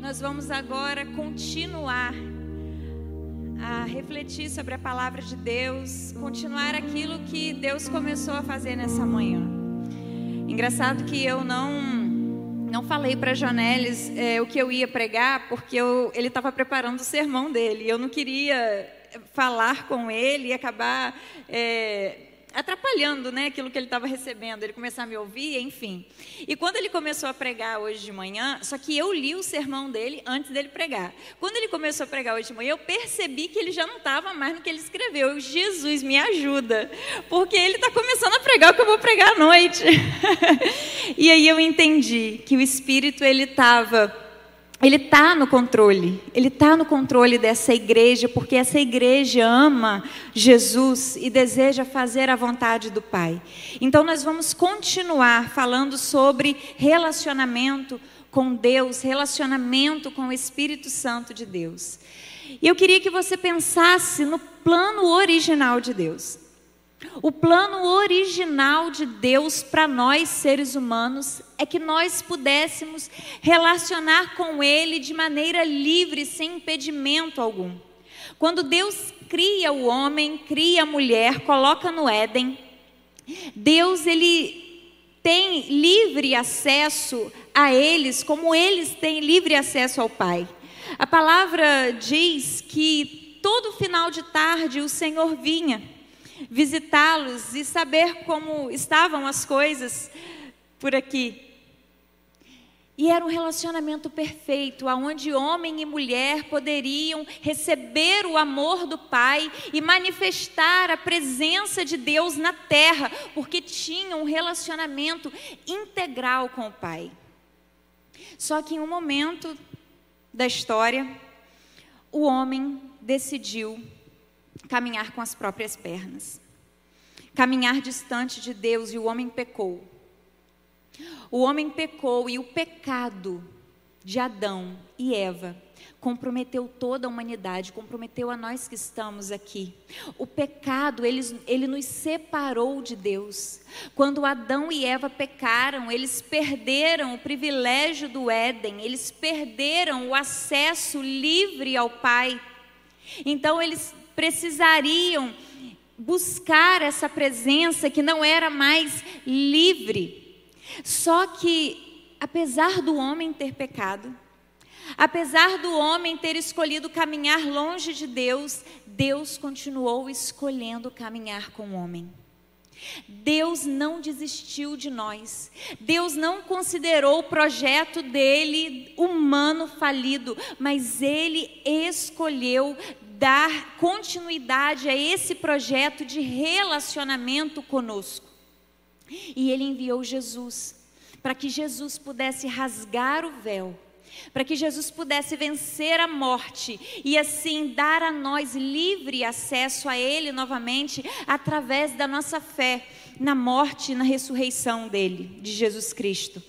Nós vamos agora continuar a refletir sobre a palavra de Deus, continuar aquilo que Deus começou a fazer nessa manhã. Engraçado que eu não não falei para Jonelis é, o que eu ia pregar, porque eu, ele estava preparando o sermão dele. Eu não queria falar com ele e acabar é, atrapalhando né, aquilo que ele estava recebendo, ele começar a me ouvir, enfim. E quando ele começou a pregar hoje de manhã, só que eu li o sermão dele antes dele pregar. Quando ele começou a pregar hoje de manhã, eu percebi que ele já não estava mais no que ele escreveu. Eu, Jesus, me ajuda, porque ele está começando a pregar o que eu vou pregar à noite. e aí eu entendi que o Espírito ele estava ele está no controle, ele está no controle dessa igreja, porque essa igreja ama Jesus e deseja fazer a vontade do Pai. Então, nós vamos continuar falando sobre relacionamento com Deus, relacionamento com o Espírito Santo de Deus. E eu queria que você pensasse no plano original de Deus. O plano original de Deus para nós seres humanos é que nós pudéssemos relacionar com Ele de maneira livre, sem impedimento algum. Quando Deus cria o homem, cria a mulher, coloca no Éden, Deus ele tem livre acesso a eles, como eles têm livre acesso ao Pai. A palavra diz que todo final de tarde o Senhor vinha visitá-los e saber como estavam as coisas por aqui. E era um relacionamento perfeito, aonde homem e mulher poderiam receber o amor do Pai e manifestar a presença de Deus na terra, porque tinham um relacionamento integral com o Pai. Só que em um momento da história, o homem decidiu caminhar com as próprias pernas, caminhar distante de Deus e o homem pecou. O homem pecou e o pecado de Adão e Eva comprometeu toda a humanidade, comprometeu a nós que estamos aqui. O pecado, ele, ele nos separou de Deus. Quando Adão e Eva pecaram, eles perderam o privilégio do Éden, eles perderam o acesso livre ao Pai. Então, eles precisariam buscar essa presença que não era mais livre. Só que, apesar do homem ter pecado, apesar do homem ter escolhido caminhar longe de Deus, Deus continuou escolhendo caminhar com o homem. Deus não desistiu de nós. Deus não considerou o projeto dele humano falido, mas ele escolheu dar continuidade a esse projeto de relacionamento conosco. E ele enviou Jesus para que Jesus pudesse rasgar o véu, para que Jesus pudesse vencer a morte e assim dar a nós livre acesso a Ele novamente através da nossa fé na morte e na ressurreição dele, de Jesus Cristo.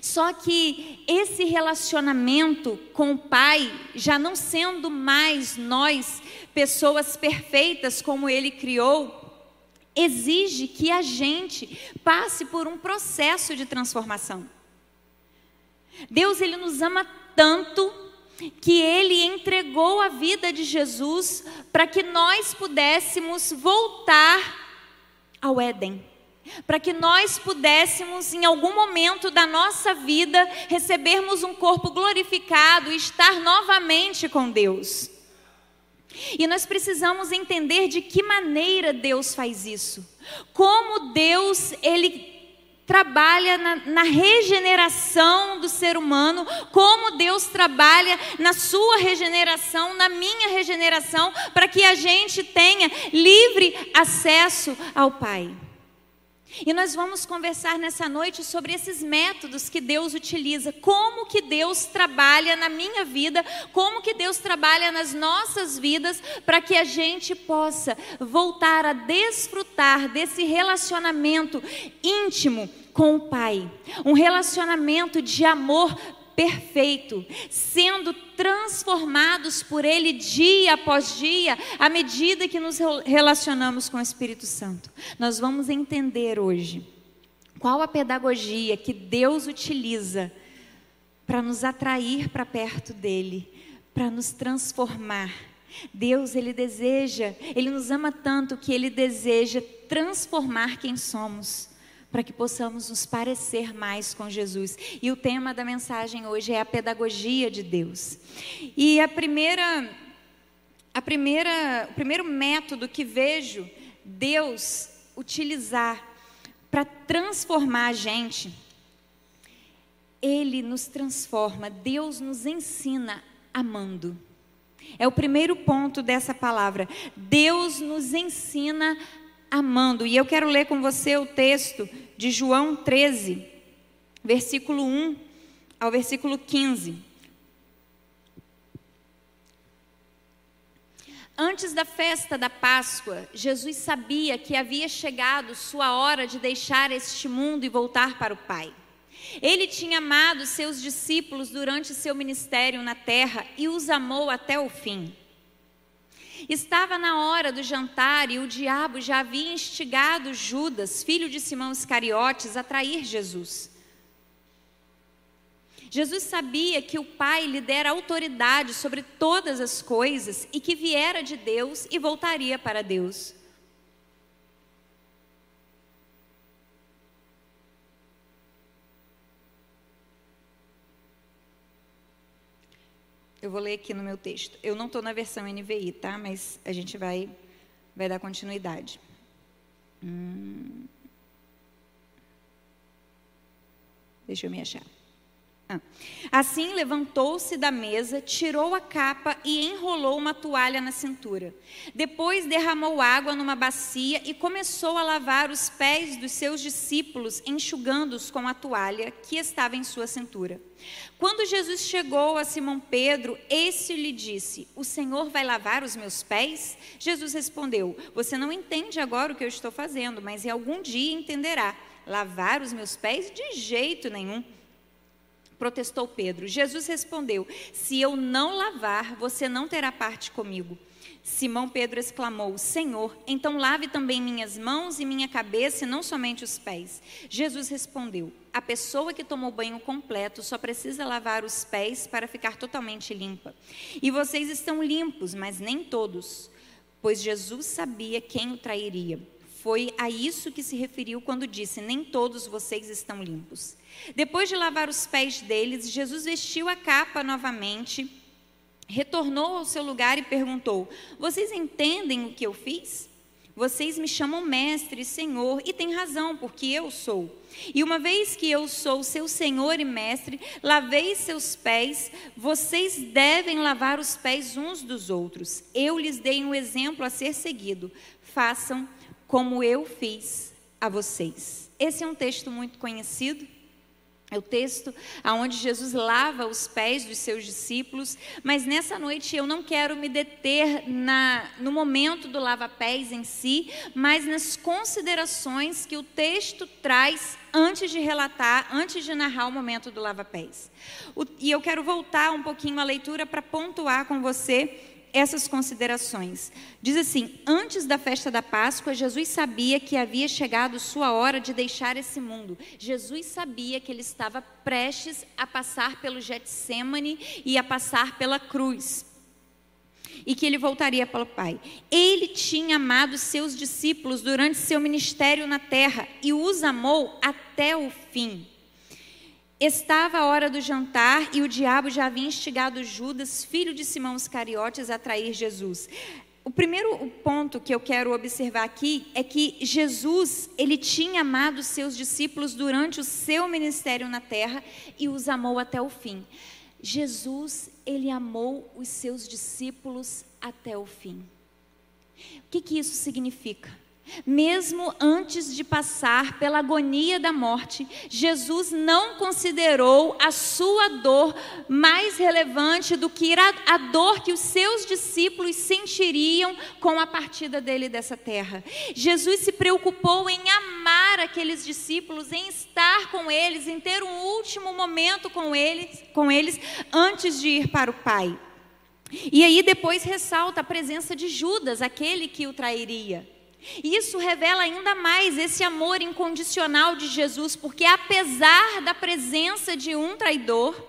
Só que esse relacionamento com o Pai, já não sendo mais nós pessoas perfeitas como Ele criou, exige que a gente passe por um processo de transformação. Deus ele nos ama tanto que ele entregou a vida de Jesus para que nós pudéssemos voltar ao Éden para que nós pudéssemos, em algum momento da nossa vida, recebermos um corpo glorificado e estar novamente com Deus. E nós precisamos entender de que maneira Deus faz isso. Como Deus, Ele trabalha na, na, regeneração do ser humano, como Deus trabalha na sua regeneração, na minha regeneração, para que a gente tenha livre acesso ao Pai. E nós vamos conversar nessa noite sobre esses métodos que Deus utiliza, como que Deus trabalha na minha vida, como que Deus trabalha nas nossas vidas, para que a gente possa voltar a desfrutar desse relacionamento íntimo com o Pai, um relacionamento de amor perfeito, sendo transformados por Ele dia após dia, à medida que nos relacionamos com o Espírito Santo. Nós vamos entender hoje qual a pedagogia que Deus utiliza para nos atrair para perto dele, para nos transformar. Deus, ele deseja, ele nos ama tanto que ele deseja transformar quem somos, para que possamos nos parecer mais com Jesus. E o tema da mensagem hoje é a pedagogia de Deus. E a primeira a primeira o primeiro método que vejo Deus utilizar para transformar a gente, ele nos transforma, Deus nos ensina amando. É o primeiro ponto dessa palavra. Deus nos ensina amando. E eu quero ler com você o texto de João 13, versículo 1 ao versículo 15. Antes da festa da Páscoa, Jesus sabia que havia chegado sua hora de deixar este mundo e voltar para o Pai. Ele tinha amado seus discípulos durante seu ministério na terra e os amou até o fim. Estava na hora do jantar e o diabo já havia instigado Judas, filho de Simão Iscariotes, a trair Jesus. Jesus sabia que o Pai lhe dera autoridade sobre todas as coisas e que viera de Deus e voltaria para Deus. Eu vou ler aqui no meu texto. Eu não estou na versão NVI, tá? Mas a gente vai, vai dar continuidade. Hum. Deixa eu me achar. Assim levantou-se da mesa, tirou a capa e enrolou uma toalha na cintura. Depois derramou água numa bacia e começou a lavar os pés dos seus discípulos, enxugando-os com a toalha que estava em sua cintura. Quando Jesus chegou a Simão Pedro, esse lhe disse: O Senhor vai lavar os meus pés? Jesus respondeu: Você não entende agora o que eu estou fazendo, mas em algum dia entenderá. Lavar os meus pés? De jeito nenhum protestou Pedro. Jesus respondeu: Se eu não lavar, você não terá parte comigo. Simão Pedro exclamou: Senhor, então lave também minhas mãos e minha cabeça, e não somente os pés. Jesus respondeu: A pessoa que tomou banho completo só precisa lavar os pés para ficar totalmente limpa. E vocês estão limpos, mas nem todos, pois Jesus sabia quem o trairia. Foi a isso que se referiu quando disse: Nem todos vocês estão limpos. Depois de lavar os pés deles, Jesus vestiu a capa novamente, retornou ao seu lugar e perguntou: Vocês entendem o que eu fiz? Vocês me chamam mestre senhor, e têm razão, porque eu sou. E uma vez que eu sou seu senhor e mestre, lavei seus pés, vocês devem lavar os pés uns dos outros. Eu lhes dei um exemplo a ser seguido. Façam como eu fiz a vocês. Esse é um texto muito conhecido. É o texto onde Jesus lava os pés dos seus discípulos, mas nessa noite eu não quero me deter na, no momento do lava-pés em si, mas nas considerações que o texto traz antes de relatar, antes de narrar o momento do lava-pés. E eu quero voltar um pouquinho à leitura para pontuar com você essas considerações. Diz assim: Antes da festa da Páscoa, Jesus sabia que havia chegado sua hora de deixar esse mundo. Jesus sabia que ele estava prestes a passar pelo Getsemane e a passar pela cruz. E que ele voltaria para o Pai. Ele tinha amado seus discípulos durante seu ministério na terra e os amou até o fim. Estava a hora do jantar e o diabo já havia instigado Judas, filho de Simão Iscariotes, a trair Jesus. O primeiro ponto que eu quero observar aqui é que Jesus, ele tinha amado seus discípulos durante o seu ministério na terra e os amou até o fim. Jesus, ele amou os seus discípulos até o fim. O que, que isso significa? Mesmo antes de passar pela agonia da morte, Jesus não considerou a sua dor mais relevante do que a, dor que os seus discípulos sentiriam com a partida dele dessa terra. Jesus se preocupou em amar aqueles discípulos, em estar com eles, em ter um último momento com eles, com eles antes de ir para o Pai. E aí depois ressalta a presença de Judas, aquele que o trairia. Isso revela ainda mais esse amor incondicional de Jesus, porque apesar da presença de um traidor,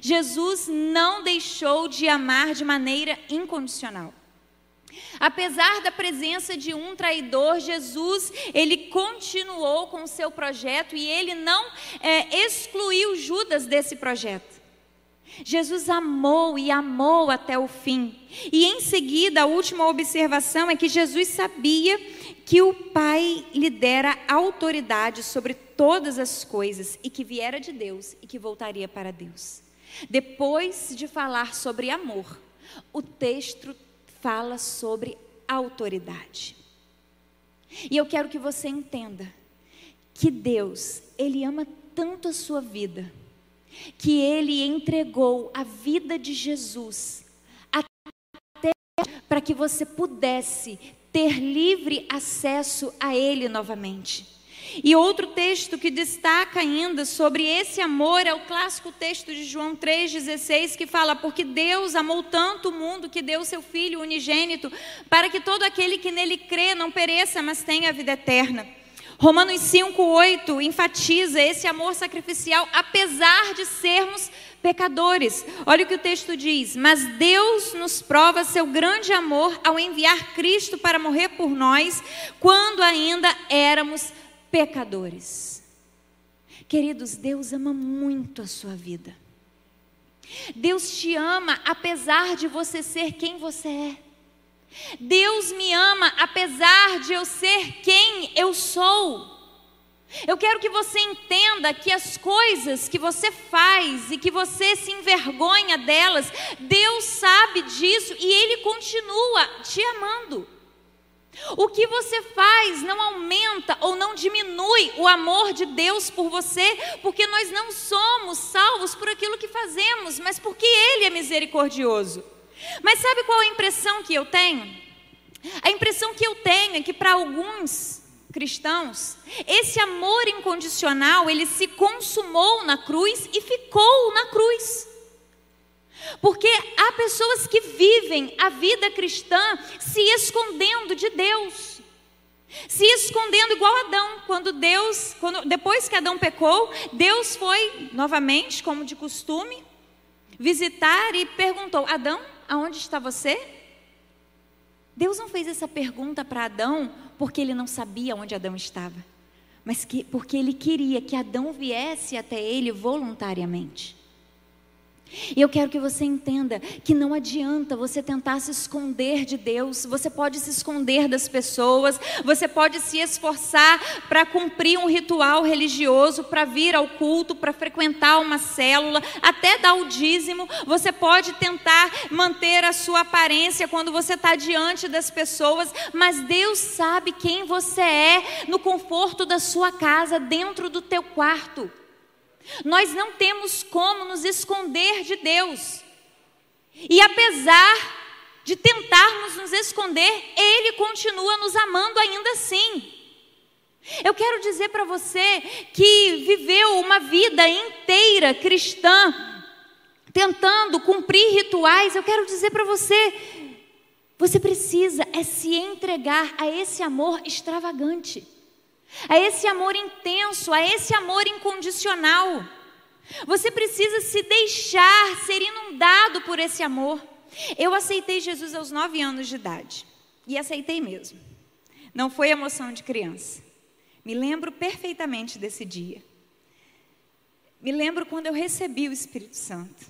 Jesus não deixou de amar de maneira incondicional. Apesar da presença de um traidor, Jesus ele continuou com o seu projeto e ele não é, excluiu Judas desse projeto. Jesus amou e amou até o fim. E em seguida, a última observação é que Jesus sabia que o Pai lhe dera autoridade sobre todas as coisas e que viera de Deus e que voltaria para Deus. Depois de falar sobre amor, o texto fala sobre autoridade. E eu quero que você entenda que Deus, Ele ama tanto a sua vida, que Ele entregou a vida de Jesus até para que você pudesse ter livre acesso a Ele novamente. E outro texto que destaca ainda sobre esse amor é o clássico texto de João 3,16, que fala: Porque Deus amou tanto o mundo que deu seu Filho unigênito, para que todo aquele que nele crê não pereça, mas tenha a vida eterna. Romanos 5,8 enfatiza esse amor sacrificial, apesar de sermos pecadores. Olha o que o texto diz: Mas Deus nos prova seu grande amor ao enviar Cristo para morrer por nós, quando ainda éramos pecadores pecadores. Queridos, Deus ama muito a sua vida. Deus te ama apesar de você ser quem você é. Deus me ama apesar de eu ser quem eu sou. Eu quero que você entenda que as coisas que você faz e que você se envergonha delas, Deus sabe disso e Ele continua te amando. O que você faz não aumenta ou não diminui o amor de Deus por você, porque nós não somos salvos por aquilo que fazemos, mas porque Ele é misericordioso. Mas sabe qual a impressão que eu tenho? A impressão que eu tenho é que para alguns cristãos, esse amor incondicional, ele se consumou na cruz e ficou na cruz. Porque há pessoas que vivem a vida cristã se escondendo de Deus. Se escondendo igual Adão, quando Deus, quando, depois que Adão pecou, Deus foi novamente, como de costume, visitar e perguntou: Adão, aonde está você? Deus não fez essa pergunta para Adão porque ele não sabia onde Adão estava, mas que, porque ele queria que Adão viesse até ele voluntariamente. E eu quero que você entenda que não adianta você tentar se esconder de Deus, você pode se esconder das pessoas, você pode se esforçar para cumprir um ritual religioso, para vir ao culto, para frequentar uma célula, até dar o dízimo, você pode tentar manter a sua aparência quando você está diante das pessoas, mas Deus sabe quem você é no conforto da sua casa, dentro do teu quarto. Nós não temos como nos esconder de Deus. E apesar de tentarmos nos esconder, Ele continua nos amando ainda assim. Eu quero dizer para você que viveu uma vida inteira cristã, tentando cumprir rituais, eu quero dizer para você, você precisa é se entregar a esse amor extravagante a esse amor intenso, a esse amor incondicional. Você precisa se deixar ser inundado por esse amor. Eu aceitei Jesus aos nove anos de idade. E aceitei mesmo. Não foi emoção de criança. Me lembro perfeitamente desse dia. Me lembro quando eu recebi o Espírito Santo.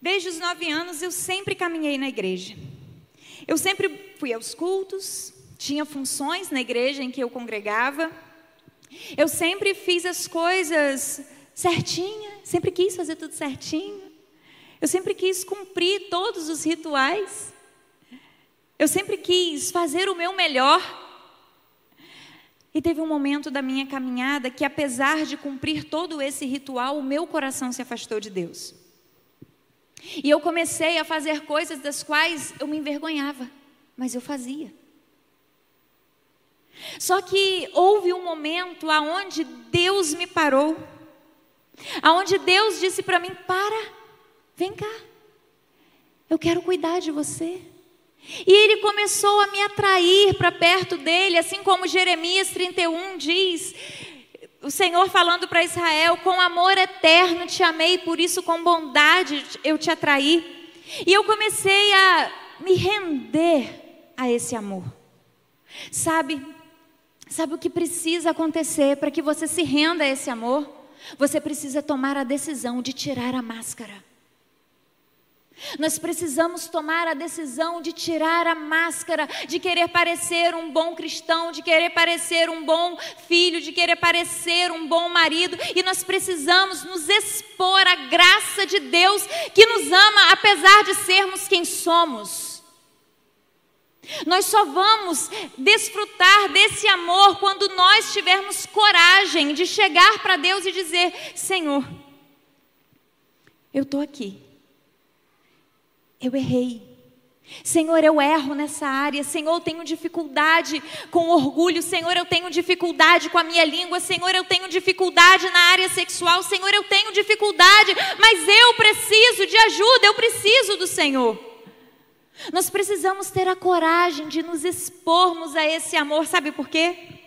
Desde os nove anos eu sempre caminhei na igreja. Eu sempre fui aos cultos, tinha funções na igreja em que eu congregava. Eu sempre fiz as coisas certinha, sempre quis fazer tudo certinho. Eu sempre quis cumprir todos os rituais. Eu sempre quis fazer o meu melhor. E teve um momento da minha caminhada que, apesar de cumprir todo esse ritual, o meu coração se afastou de Deus. E eu comecei a fazer coisas das quais eu me envergonhava, mas eu fazia. Só que houve um momento aonde Deus me parou. Aonde Deus disse para mim: "Para. Vem cá. Eu quero cuidar de você." E ele começou a me atrair para perto dele, assim como Jeremias 31 diz: o Senhor falando para Israel: com amor eterno te amei, por isso com bondade eu te atraí. E eu comecei a me render a esse amor. Sabe, sabe o que precisa acontecer para que você se renda a esse amor? Você precisa tomar a decisão de tirar a máscara. Nós precisamos tomar a decisão de tirar a máscara, de querer parecer um bom cristão, de querer parecer um bom filho, de querer parecer um bom marido, e nós precisamos nos expor à graça de Deus que nos ama apesar de sermos quem somos. Nós só vamos desfrutar desse amor quando nós tivermos coragem de chegar para Deus e dizer: Senhor, eu estou aqui eu errei. Senhor, eu erro nessa área. Senhor, eu tenho dificuldade com orgulho. Senhor, eu tenho dificuldade com a minha língua. Senhor, eu tenho dificuldade na área sexual. Senhor, eu tenho dificuldade, mas eu preciso de ajuda. Eu preciso do Senhor. Nós precisamos ter a coragem de nos expormos a esse amor. Sabe por quê?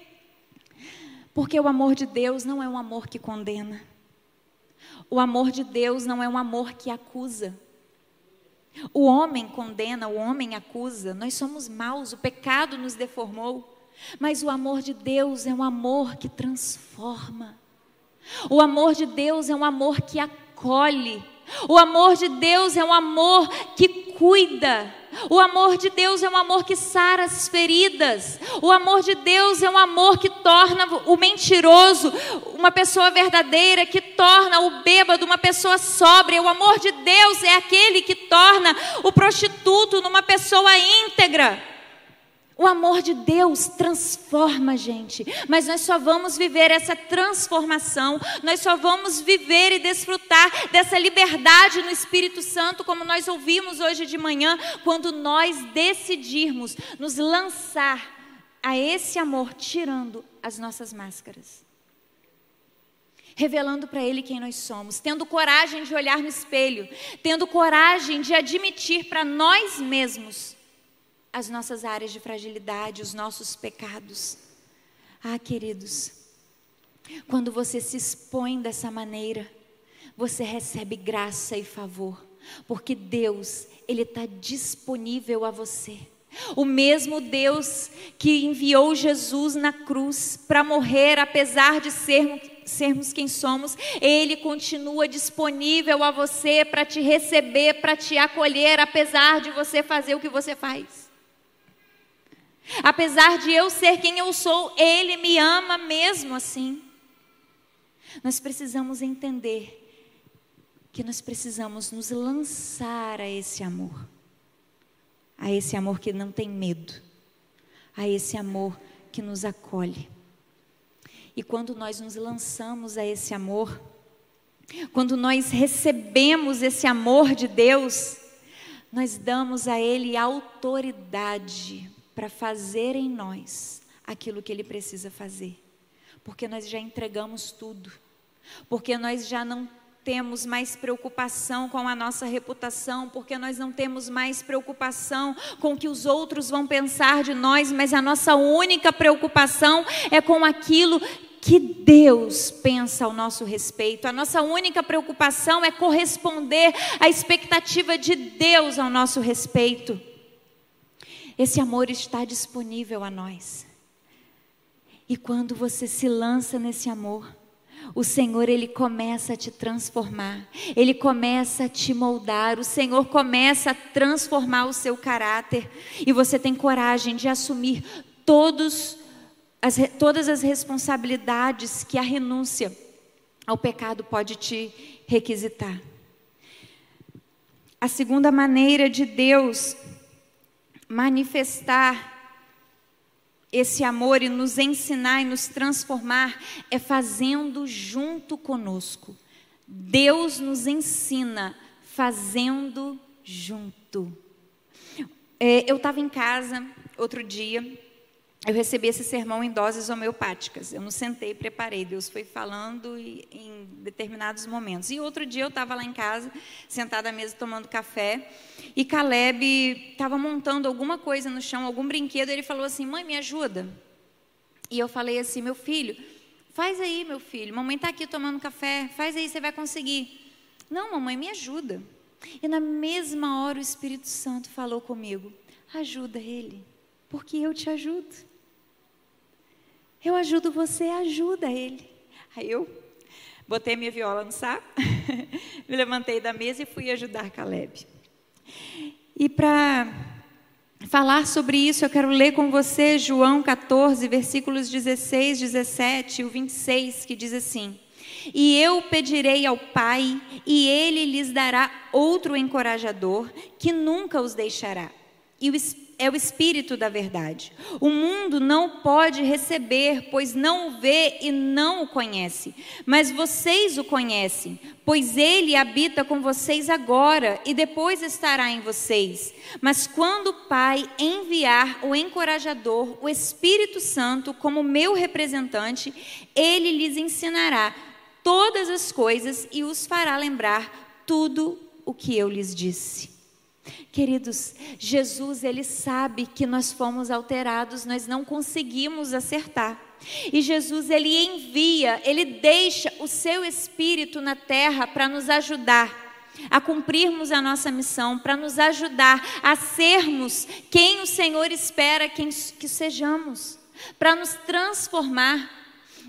Porque o amor de Deus não é um amor que condena. O amor de Deus não é um amor que acusa. O homem condena, o homem acusa, nós somos maus, o pecado nos deformou. Mas o amor de Deus é um amor que transforma. O amor de Deus é um amor que acolhe. O amor de Deus é um amor que cuida. O amor de Deus é um amor que sara as feridas. O amor de Deus é um amor que torna o mentiroso uma pessoa verdadeira, que torna o bêbado uma pessoa sóbria. O amor de Deus é aquele que torna o prostituto numa pessoa íntegra. O amor de Deus transforma a gente, mas nós só vamos viver essa transformação, nós só vamos viver e desfrutar dessa liberdade no Espírito Santo, como nós ouvimos hoje de manhã, quando nós decidirmos nos lançar a esse amor, tirando as nossas máscaras. Revelando para Ele quem nós somos, tendo coragem de olhar no espelho, tendo coragem de admitir para nós mesmos as nossas áreas de fragilidade, os nossos pecados. Ah, queridos, quando você se expõe dessa maneira, você recebe graça e favor, porque Deus, Ele está disponível a você. O mesmo Deus que enviou Jesus na cruz para morrer, apesar de sermos, sermos quem somos, Ele continua disponível a você para te receber, para te acolher, apesar de você fazer o que você faz. Apesar de eu ser quem eu sou, Ele me ama mesmo assim. Nós precisamos entender que nós precisamos nos lançar a esse amor, a esse amor que não tem medo, a esse amor que nos acolhe. E quando nós nos lançamos a esse amor, quando nós recebemos esse amor de Deus, nós damos a Ele autoridade para fazer em nós aquilo que Ele precisa fazer, porque nós já entregamos tudo, porque nós já não temos mais preocupação com a nossa reputação, porque nós não temos mais preocupação com o que os outros vão pensar de nós, mas a nossa única preocupação é com aquilo que Deus pensa ao nosso respeito. A nossa única preocupação é corresponder à expectativa de Deus ao nosso respeito. Esse amor está disponível a nós. E quando você se lança nesse amor, o Senhor ele começa a te transformar, ele começa a te moldar, o Senhor começa a transformar o seu caráter e você tem coragem de assumir todos as, todas as responsabilidades que a renúncia ao pecado pode te requisitar. A segunda maneira de Deus manifestar esse amor e nos ensinar e nos transformar é fazendo junto conosco. Deus nos ensina fazendo junto. É, eu estava em casa outro dia eu recebi esse sermão em doses homeopáticas. Eu não sentei, preparei. Deus foi falando em determinados momentos. E outro dia eu estava lá em casa, sentada à mesa tomando café, e Caleb estava montando alguma coisa no chão, algum brinquedo. E ele falou assim: Mãe, me ajuda. E eu falei assim: Meu filho, Faz aí, meu filho. Mamãe está aqui tomando café. Faz aí, você vai conseguir. Não, mamãe, me ajuda. E na mesma hora o Espírito Santo falou comigo: ajuda ele, porque eu te ajudo. Eu ajudo você, ajuda ele. Aí eu botei minha viola no saco, me levantei da mesa e fui ajudar Caleb. E para falar sobre isso, eu quero ler com você João 14, versículos 16, 17 e o 26, que diz assim: E eu pedirei ao Pai, e ele lhes dará outro encorajador, que nunca os deixará. E o Espírito é o Espírito da verdade. O mundo não pode receber, pois não o vê e não o conhece. Mas vocês o conhecem, pois ele habita com vocês agora e depois estará em vocês. Mas quando o Pai enviar o encorajador, o Espírito Santo, como meu representante, ele lhes ensinará todas as coisas e os fará lembrar tudo o que eu lhes disse. Queridos, Jesus, ele sabe que nós fomos alterados, nós não conseguimos acertar. E Jesus, ele envia, ele deixa o seu espírito na terra para nos ajudar a cumprirmos a nossa missão, para nos ajudar a sermos quem o Senhor espera que sejamos, para nos transformar.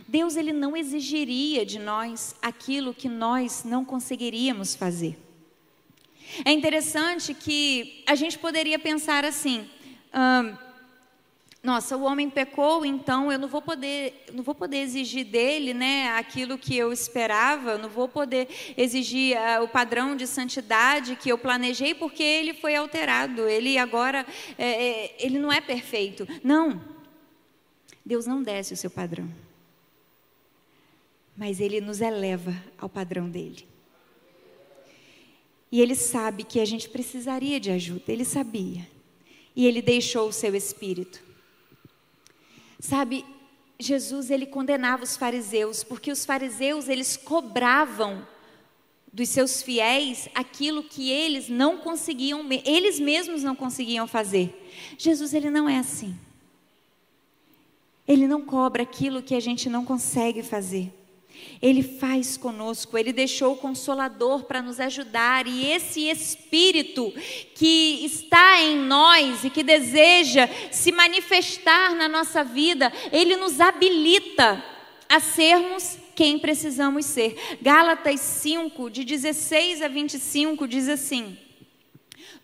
Deus ele não exigiria de nós aquilo que nós não conseguiríamos fazer. É interessante que a gente poderia pensar assim: nossa, o homem pecou, então eu não vou poder, não vou poder exigir dele, né, aquilo que eu esperava, não vou poder exigir uh, o padrão de santidade que eu planejei, porque ele foi alterado, ele agora, é, é, ele não é perfeito. Não, Deus não desce o seu padrão, mas ele nos eleva ao padrão dele. E ele sabe que a gente precisaria de ajuda, ele sabia. E ele deixou o seu espírito. Sabe, Jesus ele condenava os fariseus, porque os fariseus eles cobravam dos seus fiéis aquilo que eles não conseguiam, eles mesmos não conseguiam fazer. Jesus ele não é assim. Ele não cobra aquilo que a gente não consegue fazer. Ele faz conosco, Ele deixou o Consolador para nos ajudar, e esse Espírito que está em nós e que deseja se manifestar na nossa vida, Ele nos habilita a sermos quem precisamos ser. Gálatas 5, de 16 a 25, diz assim: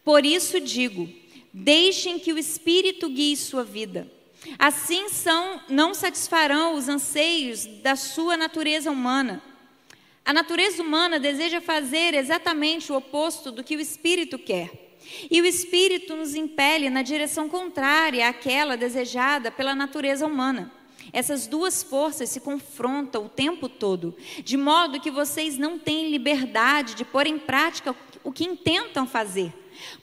Por isso digo, deixem que o Espírito guie sua vida. Assim são, não satisfarão os anseios da sua natureza humana. A natureza humana deseja fazer exatamente o oposto do que o espírito quer. E o espírito nos impele na direção contrária àquela desejada pela natureza humana. Essas duas forças se confrontam o tempo todo, de modo que vocês não têm liberdade de pôr em prática o que intentam fazer.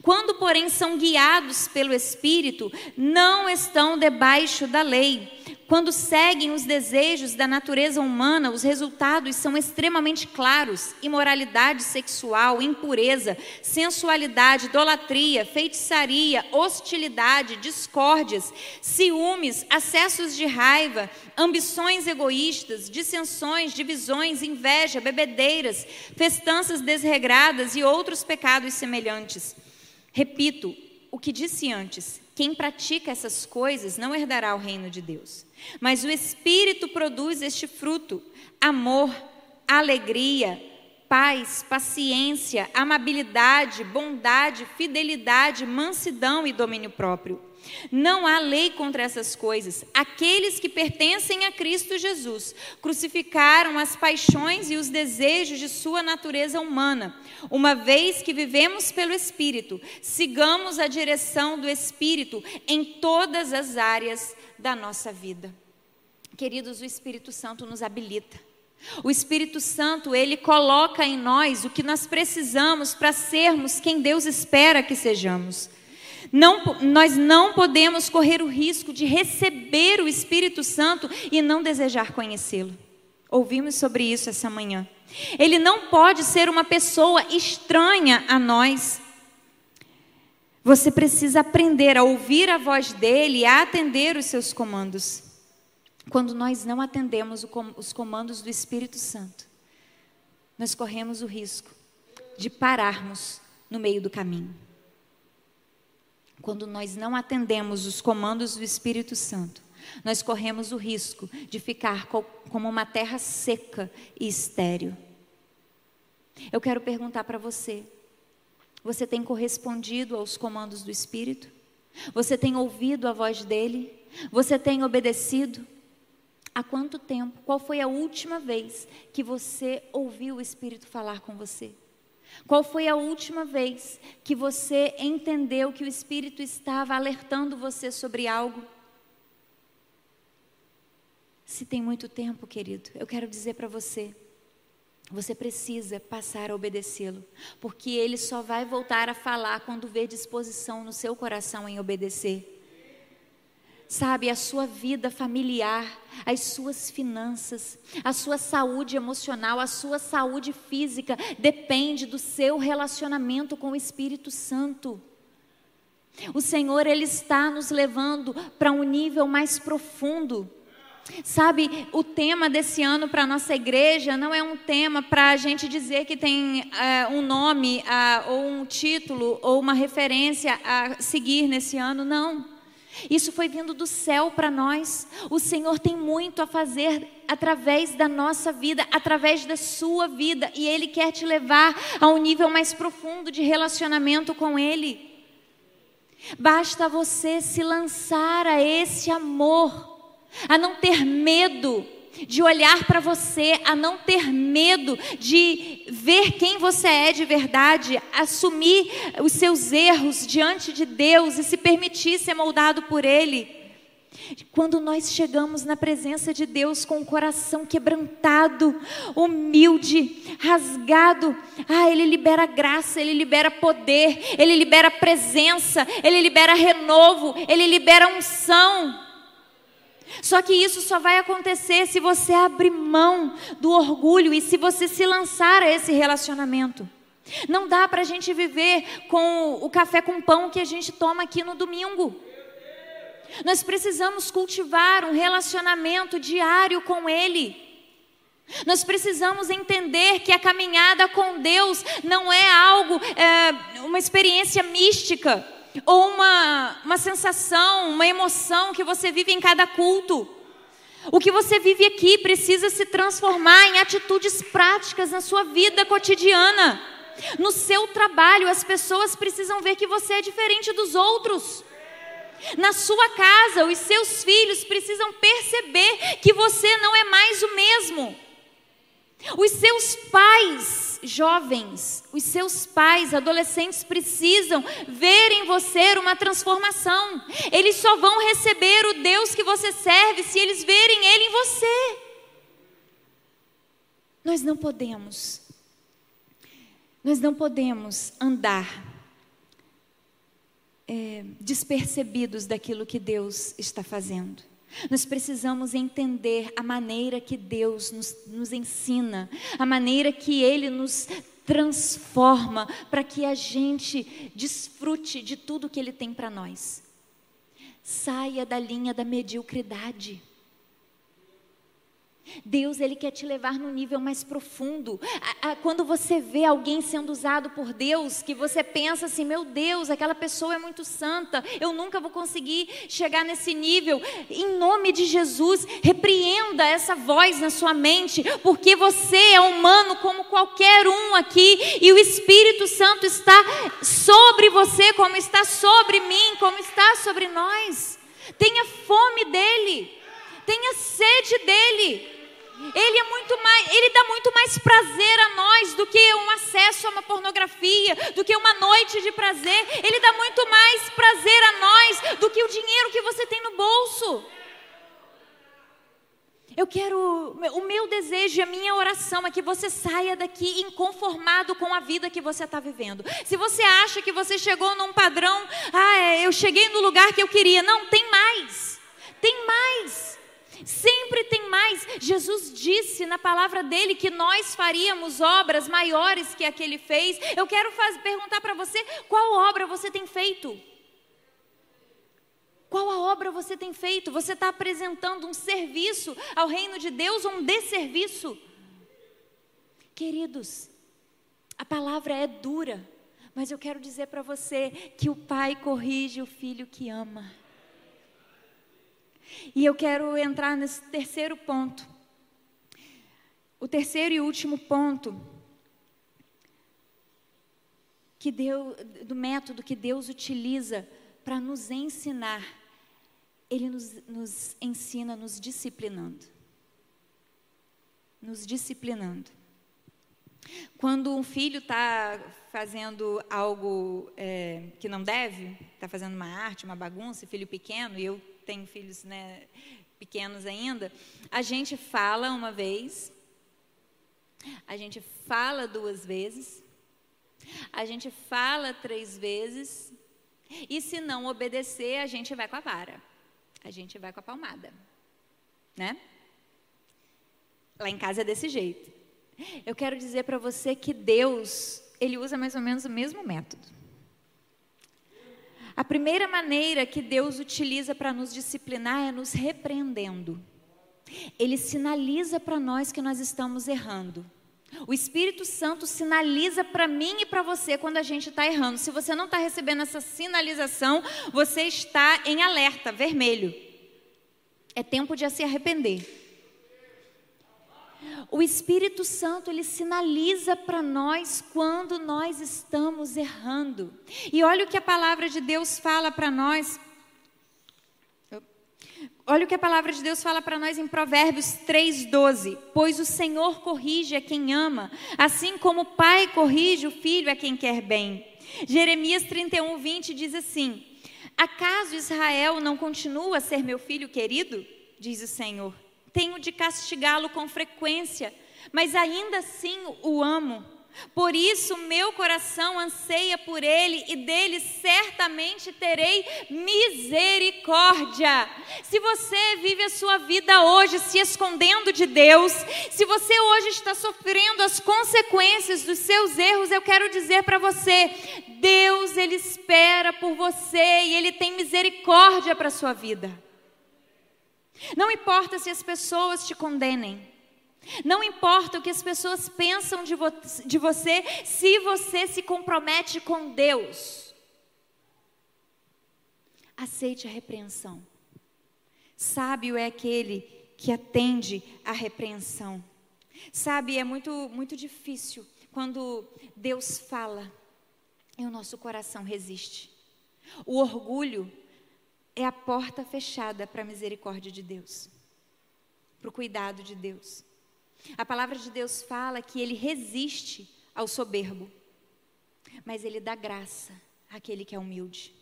Quando, porém, são guiados pelo Espírito, não estão debaixo da lei. Quando seguem os desejos da natureza humana, os resultados são extremamente claros: imoralidade sexual, impureza, sensualidade, idolatria, feitiçaria, hostilidade, discórdias, ciúmes, acessos de raiva, ambições egoístas, dissensões, divisões, inveja, bebedeiras, festanças desregradas e outros pecados semelhantes. Repito o que disse antes: quem pratica essas coisas não herdará o reino de Deus. Mas o Espírito produz este fruto: amor, alegria, paz, paciência, amabilidade, bondade, fidelidade, mansidão e domínio próprio. Não há lei contra essas coisas. Aqueles que pertencem a Cristo Jesus crucificaram as paixões e os desejos de sua natureza humana. Uma vez que vivemos pelo Espírito, sigamos a direção do Espírito em todas as áreas da nossa vida. Queridos, o Espírito Santo nos habilita. O Espírito Santo, ele coloca em nós o que nós precisamos para sermos quem Deus espera que sejamos. Não, nós não podemos correr o risco de receber o Espírito Santo e não desejar conhecê-lo. Ouvimos sobre isso essa manhã. Ele não pode ser uma pessoa estranha a nós. Você precisa aprender a ouvir a voz dele e a atender os seus comandos. Quando nós não atendemos os comandos do Espírito Santo, nós corremos o risco de pararmos no meio do caminho. Quando nós não atendemos os comandos do Espírito Santo, nós corremos o risco de ficar como uma terra seca e estéril. Eu quero perguntar para você: você tem correspondido aos comandos do Espírito? Você tem ouvido a voz dele? Você tem obedecido? Há quanto tempo? Qual foi a última vez que você ouviu o Espírito falar com você? Qual foi a última vez que você entendeu que o Espírito estava alertando você sobre algo? Se tem muito tempo, querido, eu quero dizer para você, você precisa passar a obedecê-lo, porque ele só vai voltar a falar quando ver disposição no seu coração em obedecer sabe, a sua vida familiar, as suas finanças, a sua saúde emocional, a sua saúde física, depende do seu relacionamento com o Espírito Santo. O Senhor, Ele está nos levando para um nível mais profundo. Sabe, o tema desse ano para a nossa igreja não é um tema para a gente dizer que tem uh, um nome, uh, ou um título, ou uma referência a seguir nesse ano, não. Isso foi vindo do céu para nós. O Senhor tem muito a fazer através da nossa vida, através da sua vida, e Ele quer te levar a um nível mais profundo de relacionamento com Ele. Basta você se lançar a esse amor, a não ter medo de olhar para você, a não ter medo de ver quem você é de verdade, assumir os seus erros diante de Deus e se permitir ser moldado por Ele. Quando nós chegamos na presença de Deus com o coração quebrantado, humilde, rasgado, ah, Ele libera graça, Ele libera poder, Ele libera presença, Ele libera renovo, Ele libera unção. Só que isso só vai acontecer se você abrir mão do orgulho e se você se lançar a esse relacionamento. Não dá para a gente viver com o café com pão que a gente toma aqui no domingo. Nós precisamos cultivar um relacionamento diário com Ele. Nós precisamos entender que a caminhada com Deus não é algo, é, uma experiência mística ou uma, uma sensação, uma emoção que você vive em cada culto. O que você vive aqui precisa se transformar em atitudes práticas na sua vida cotidiana. No seu trabalho, as pessoas precisam ver que você é diferente dos outros. Na sua casa, os seus filhos precisam perceber que você não é mais o mesmo. Os seus pais, jovens, os seus pais, adolescentes, precisam ver em você uma transformação. Eles só vão receber o Deus que você serve se eles verem Ele em você. Nós não podemos, nós não podemos andar é, despercebidos daquilo que Deus está fazendo. Nós precisamos entender a maneira que Deus nos, nos ensina, a maneira que Ele nos transforma para que a gente desfrute de tudo que Ele tem para nós. Saia da linha da mediocridade. Deus ele quer te levar no nível mais profundo. Quando você vê alguém sendo usado por Deus, que você pensa assim, meu Deus, aquela pessoa é muito santa, eu nunca vou conseguir chegar nesse nível. Em nome de Jesus, repreenda essa voz na sua mente, porque você é humano como qualquer um aqui, e o Espírito Santo está sobre você, como está sobre mim, como está sobre nós. Tenha fome dele. Tenha sede dele. Ele é muito mais, ele dá muito mais prazer a nós do que um acesso a uma pornografia, do que uma noite de prazer. Ele dá muito mais prazer a nós do que o dinheiro que você tem no bolso. Eu quero, o meu desejo e a minha oração é que você saia daqui inconformado com a vida que você está vivendo. Se você acha que você chegou num padrão, ah, é, eu cheguei no lugar que eu queria, não, tem mais, tem mais. Sempre tem mais. Jesus disse na palavra dele que nós faríamos obras maiores que a que ele fez. Eu quero faz, perguntar para você: qual obra você tem feito? Qual a obra você tem feito? Você está apresentando um serviço ao reino de Deus ou um desserviço? Queridos, a palavra é dura, mas eu quero dizer para você que o pai corrige o filho que ama. E eu quero entrar nesse terceiro ponto. O terceiro e último ponto que Deus, do método que Deus utiliza para nos ensinar, Ele nos, nos ensina nos disciplinando. Nos disciplinando. Quando um filho está fazendo algo é, que não deve, está fazendo uma arte, uma bagunça, filho pequeno, e eu tenho filhos né, pequenos ainda, a gente fala uma vez, a gente fala duas vezes, a gente fala três vezes, e se não obedecer, a gente vai com a vara, a gente vai com a palmada, né? Lá em casa é desse jeito. Eu quero dizer para você que Deus, Ele usa mais ou menos o mesmo método. A primeira maneira que Deus utiliza para nos disciplinar é nos repreendendo. Ele sinaliza para nós que nós estamos errando. O Espírito Santo sinaliza para mim e para você quando a gente está errando. Se você não está recebendo essa sinalização, você está em alerta, vermelho. É tempo de se arrepender. O Espírito Santo ele sinaliza para nós quando nós estamos errando. E olha o que a palavra de Deus fala para nós. Olha o que a palavra de Deus fala para nós em Provérbios 3:12. Pois o Senhor corrige a quem ama, assim como o pai corrige o filho a quem quer bem. Jeremias 31:20 diz assim: Acaso Israel não continua a ser meu filho querido? Diz o Senhor. Tenho de castigá-lo com frequência, mas ainda assim o amo. Por isso, meu coração anseia por ele e dele certamente terei misericórdia. Se você vive a sua vida hoje se escondendo de Deus, se você hoje está sofrendo as consequências dos seus erros, eu quero dizer para você: Deus, Ele espera por você e Ele tem misericórdia para sua vida. Não importa se as pessoas te condenem. Não importa o que as pessoas pensam de, vo de você, se você se compromete com Deus. Aceite a repreensão. Sábio é aquele que atende à repreensão. Sabe, é muito, muito difícil quando Deus fala e o nosso coração resiste. O orgulho é a porta fechada para a misericórdia de Deus, para o cuidado de Deus. A palavra de Deus fala que ele resiste ao soberbo, mas ele dá graça àquele que é humilde.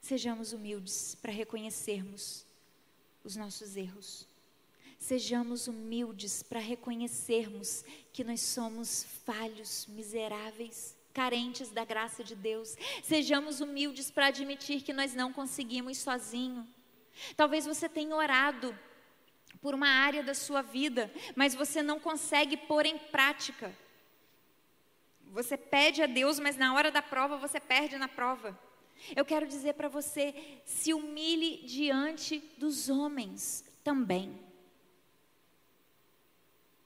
Sejamos humildes para reconhecermos os nossos erros. Sejamos humildes para reconhecermos que nós somos falhos, miseráveis carentes da graça de Deus. Sejamos humildes para admitir que nós não conseguimos sozinho. Talvez você tenha orado por uma área da sua vida, mas você não consegue pôr em prática. Você pede a Deus, mas na hora da prova você perde na prova. Eu quero dizer para você: se humilhe diante dos homens também.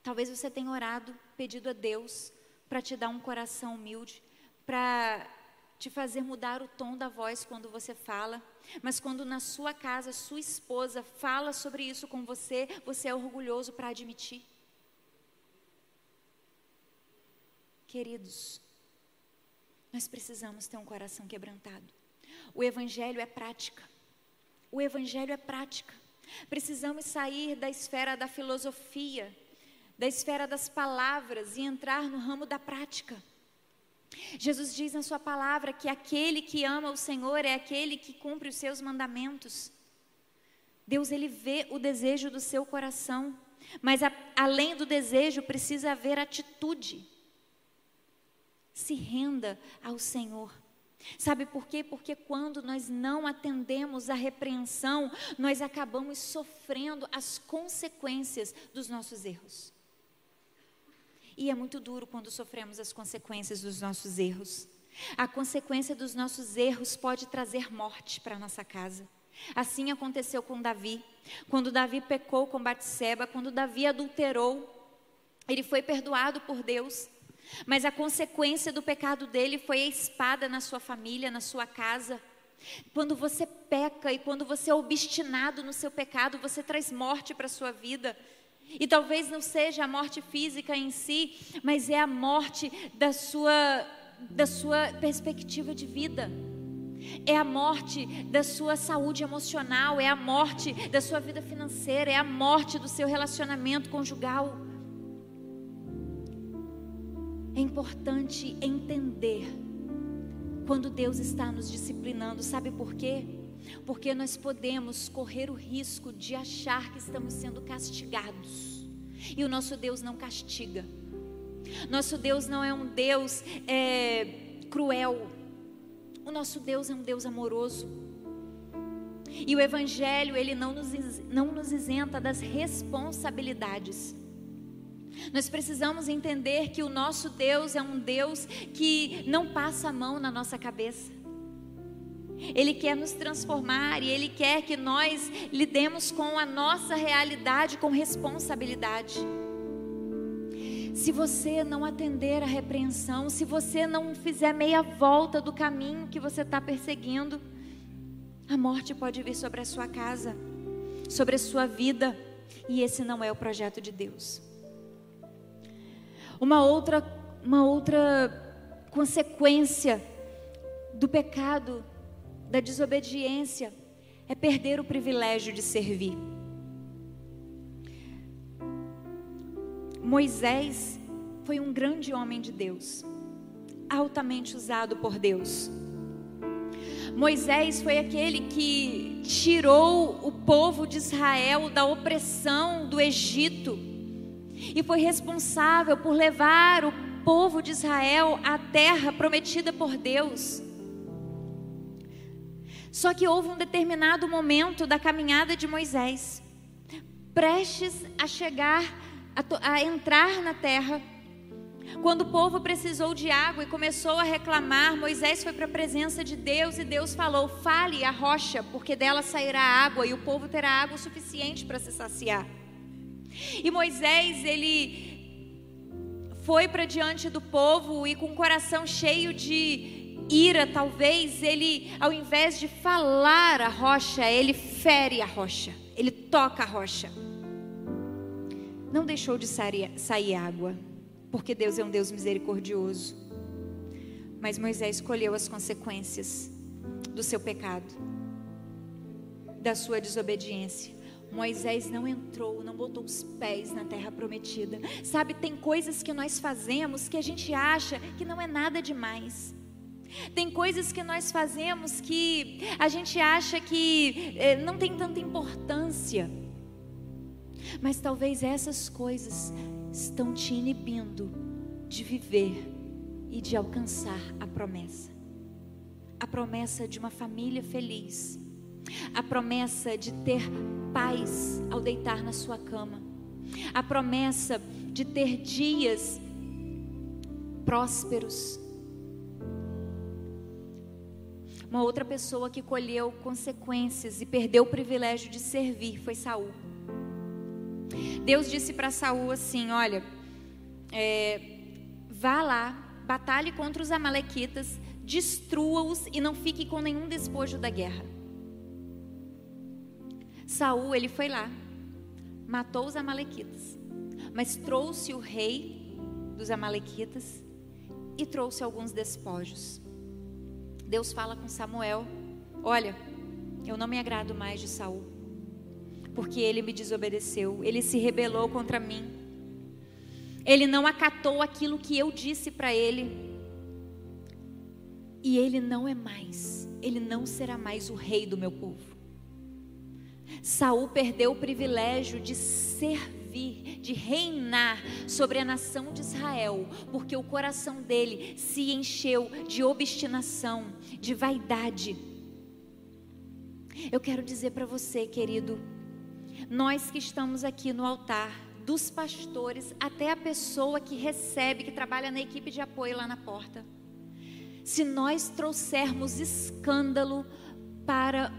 Talvez você tenha orado, pedido a Deus para te dar um coração humilde, para te fazer mudar o tom da voz quando você fala. Mas quando na sua casa sua esposa fala sobre isso com você, você é orgulhoso para admitir. Queridos, nós precisamos ter um coração quebrantado. O Evangelho é prática. O Evangelho é prática. Precisamos sair da esfera da filosofia, da esfera das palavras e entrar no ramo da prática. Jesus diz na sua palavra que aquele que ama o Senhor é aquele que cumpre os seus mandamentos. Deus ele vê o desejo do seu coração, mas a, além do desejo precisa haver atitude. Se renda ao Senhor. Sabe por quê? Porque quando nós não atendemos à repreensão, nós acabamos sofrendo as consequências dos nossos erros. E é muito duro quando sofremos as consequências dos nossos erros. A consequência dos nossos erros pode trazer morte para nossa casa. Assim aconteceu com Davi. Quando Davi pecou com Batseba, quando Davi adulterou, ele foi perdoado por Deus. Mas a consequência do pecado dele foi a espada na sua família, na sua casa. Quando você peca e quando você é obstinado no seu pecado, você traz morte para a sua vida. E talvez não seja a morte física em si, mas é a morte da sua, da sua perspectiva de vida. É a morte da sua saúde emocional, é a morte da sua vida financeira, é a morte do seu relacionamento conjugal. É importante entender quando Deus está nos disciplinando, sabe por quê? Porque nós podemos correr o risco de achar que estamos sendo castigados. E o nosso Deus não castiga. Nosso Deus não é um Deus é, cruel. O nosso Deus é um Deus amoroso. E o Evangelho, ele não nos, não nos isenta das responsabilidades. Nós precisamos entender que o nosso Deus é um Deus que não passa a mão na nossa cabeça. Ele quer nos transformar e Ele quer que nós lidemos com a nossa realidade com responsabilidade. Se você não atender a repreensão, se você não fizer meia volta do caminho que você está perseguindo, a morte pode vir sobre a sua casa, sobre a sua vida, e esse não é o projeto de Deus. Uma outra, uma outra consequência do pecado, da desobediência, é perder o privilégio de servir. Moisés foi um grande homem de Deus, altamente usado por Deus. Moisés foi aquele que tirou o povo de Israel da opressão do Egito e foi responsável por levar o povo de Israel à terra prometida por Deus. Só que houve um determinado momento da caminhada de Moisés, prestes a chegar, a, a entrar na terra, quando o povo precisou de água e começou a reclamar, Moisés foi para a presença de Deus e Deus falou: Fale a rocha, porque dela sairá água e o povo terá água suficiente para se saciar. E Moisés, ele foi para diante do povo e com o coração cheio de ira, talvez, ele, ao invés de falar a rocha, ele fere a rocha, ele toca a rocha. Não deixou de sair, água, porque Deus é um Deus misericordioso. Mas Moisés escolheu as consequências do seu pecado, da sua desobediência. Moisés não entrou, não botou os pés na terra prometida. Sabe, tem coisas que nós fazemos que a gente acha que não é nada demais. Tem coisas que nós fazemos que a gente acha que eh, não tem tanta importância. Mas talvez essas coisas estão te inibindo de viver e de alcançar a promessa. A promessa de uma família feliz a promessa de ter paz ao deitar na sua cama, a promessa de ter dias prósperos. Uma outra pessoa que colheu consequências e perdeu o privilégio de servir foi Saul. Deus disse para Saul assim: Olha, é, vá lá, batalhe contra os amalequitas, destrua-os e não fique com nenhum despojo da guerra. Saul, ele foi lá, matou os amalequitas, mas trouxe o rei dos amalequitas e trouxe alguns despojos. Deus fala com Samuel: Olha, eu não me agrado mais de Saul, porque ele me desobedeceu, ele se rebelou contra mim. Ele não acatou aquilo que eu disse para ele. E ele não é mais, ele não será mais o rei do meu povo. Saul perdeu o privilégio de servir, de reinar sobre a nação de Israel, porque o coração dele se encheu de obstinação, de vaidade. Eu quero dizer para você, querido, nós que estamos aqui no altar, dos pastores até a pessoa que recebe, que trabalha na equipe de apoio lá na porta. se nós trouxermos escândalo para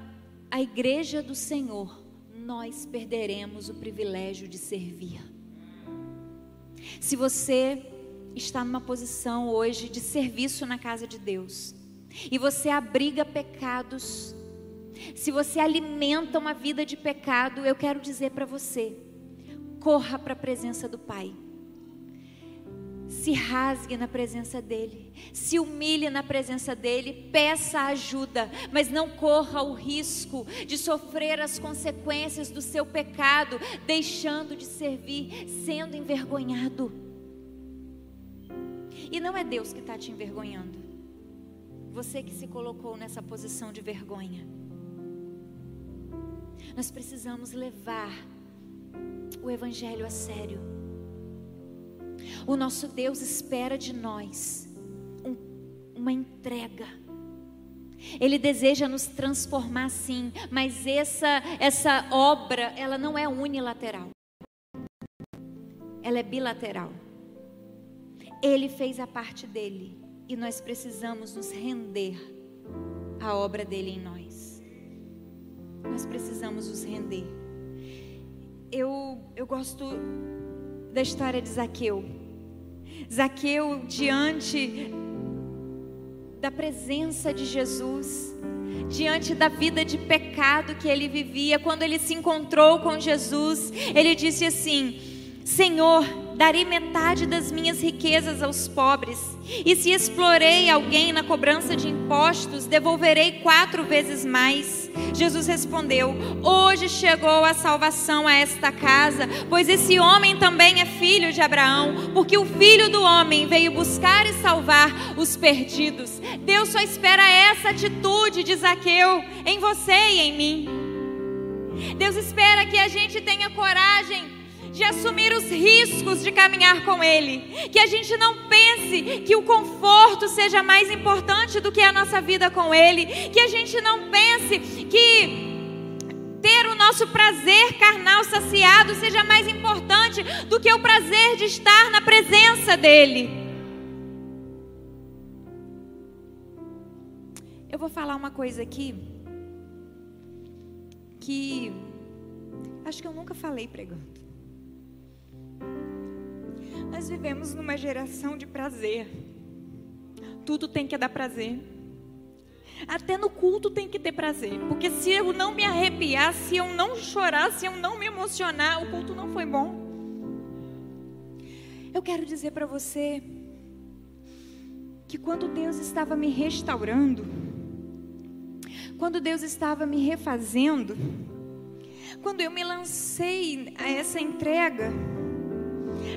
a igreja do Senhor, nós perderemos o privilégio de servir. Se você está numa posição hoje de serviço na casa de Deus, e você abriga pecados, se você alimenta uma vida de pecado, eu quero dizer para você: corra para a presença do Pai. Se rasgue na presença dEle, se humilhe na presença dEle, peça ajuda, mas não corra o risco de sofrer as consequências do seu pecado, deixando de servir, sendo envergonhado. E não é Deus que está te envergonhando, você que se colocou nessa posição de vergonha. Nós precisamos levar o Evangelho a sério. O nosso Deus espera de nós um, uma entrega. Ele deseja nos transformar sim, mas essa essa obra, ela não é unilateral. Ela é bilateral. Ele fez a parte dele e nós precisamos nos render à obra dele em nós. Nós precisamos nos render. Eu, eu gosto da história de Zaqueu. Zaqueu, diante da presença de Jesus, diante da vida de pecado que ele vivia, quando ele se encontrou com Jesus, ele disse assim: Senhor, darei metade das minhas riquezas aos pobres. E se explorei alguém na cobrança de impostos, devolverei quatro vezes mais. Jesus respondeu: Hoje chegou a salvação a esta casa, pois esse homem também é filho de Abraão, porque o filho do homem veio buscar e salvar os perdidos. Deus só espera essa atitude de Zaqueu em você e em mim. Deus espera que a gente tenha coragem de assumir os riscos de caminhar com Ele. Que a gente não pense que o conforto seja mais importante do que a nossa vida com Ele. Que a gente não pense que ter o nosso prazer carnal saciado seja mais importante do que o prazer de estar na presença dEle. Eu vou falar uma coisa aqui que acho que eu nunca falei pregando. Nós vivemos numa geração de prazer. Tudo tem que dar prazer. Até no culto tem que ter prazer. Porque se eu não me arrepiar, se eu não chorar, se eu não me emocionar, o culto não foi bom. Eu quero dizer para você que quando Deus estava me restaurando, quando Deus estava me refazendo, quando eu me lancei a essa entrega,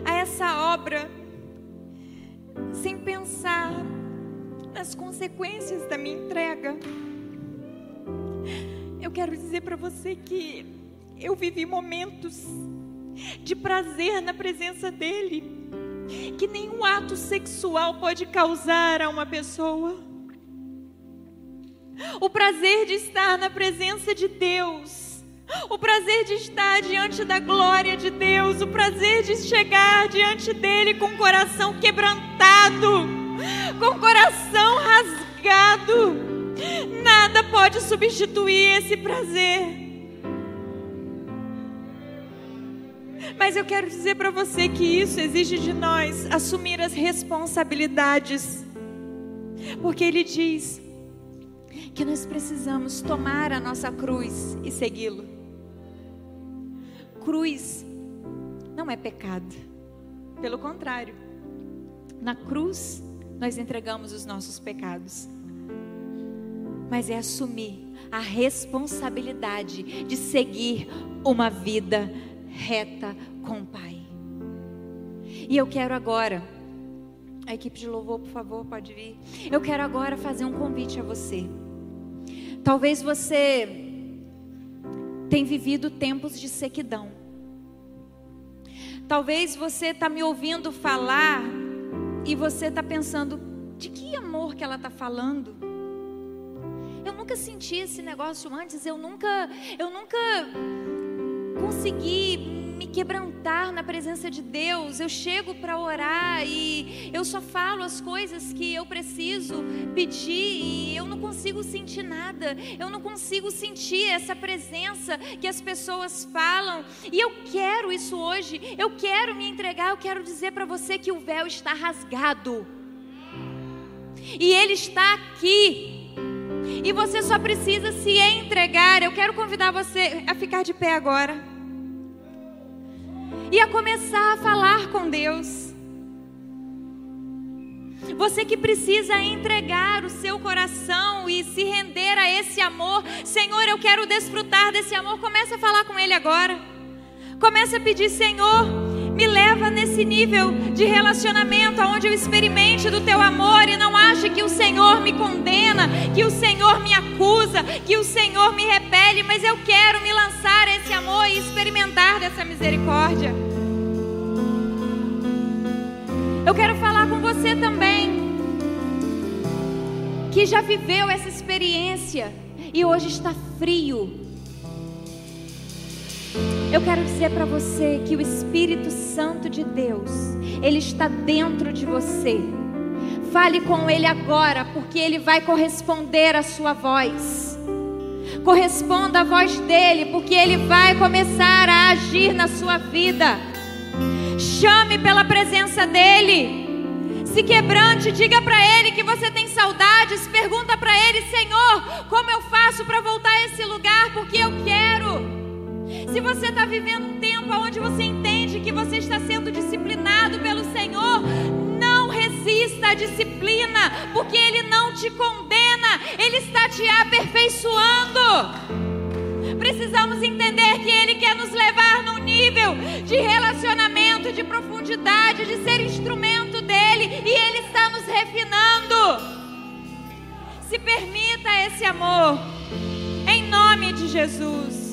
a essa obra, sem pensar nas consequências da minha entrega. Eu quero dizer para você que eu vivi momentos de prazer na presença dEle, que nenhum ato sexual pode causar a uma pessoa. O prazer de estar na presença de Deus o prazer de estar diante da glória de Deus, o prazer de chegar diante dele com o coração quebrantado, com o coração rasgado. Nada pode substituir esse prazer. Mas eu quero dizer para você que isso exige de nós assumir as responsabilidades. Porque ele diz que nós precisamos tomar a nossa cruz e segui-lo cruz não é pecado. Pelo contrário, na cruz nós entregamos os nossos pecados. Mas é assumir a responsabilidade de seguir uma vida reta com o Pai. E eu quero agora, a equipe de louvor, por favor, pode vir. Eu quero agora fazer um convite a você. Talvez você tenha vivido tempos de sequidão. Talvez você está me ouvindo falar e você está pensando: de que amor que ela está falando? Eu nunca senti esse negócio antes, eu nunca, eu nunca consegui me quebrantar na presença de Deus. Eu chego para orar e eu só falo as coisas que eu preciso pedir e eu não consigo sentir nada. Eu não consigo sentir essa presença que as pessoas falam. E eu quero isso hoje. Eu quero me entregar. Eu quero dizer para você que o véu está rasgado. E ele está aqui. E você só precisa se entregar. Eu quero convidar você a ficar de pé agora. E a começar a falar com Deus. Você que precisa entregar o seu coração e se render a esse amor. Senhor, eu quero desfrutar desse amor. Comece a falar com Ele agora. Comece a pedir, Senhor, me leva nesse nível de relacionamento onde eu experimente do teu amor e não ache que o Senhor me condena, que o Senhor me acusa, que o Senhor me mas eu quero me lançar esse amor e experimentar dessa misericórdia. Eu quero falar com você também que já viveu essa experiência e hoje está frio eu quero dizer para você que o Espírito Santo de Deus, ele está dentro de você. Fale com ele agora, porque ele vai corresponder à sua voz. Corresponda à voz dele, porque ele vai começar a agir na sua vida. Chame pela presença dele. Se quebrante, diga para ele que você tem saudades. Pergunta para ele, Senhor, como eu faço para voltar a esse lugar? Porque eu quero. Se você está vivendo um tempo onde você entende que você está sendo disciplinado pelo Senhor, não resista à disciplina, porque Ele não te condena, Ele está te aperfeiçoando. Precisamos entender que Ele quer nos levar num nível de relacionamento, de profundidade, de ser instrumento dEle, e Ele está nos refinando. Se permita esse amor, em nome de Jesus.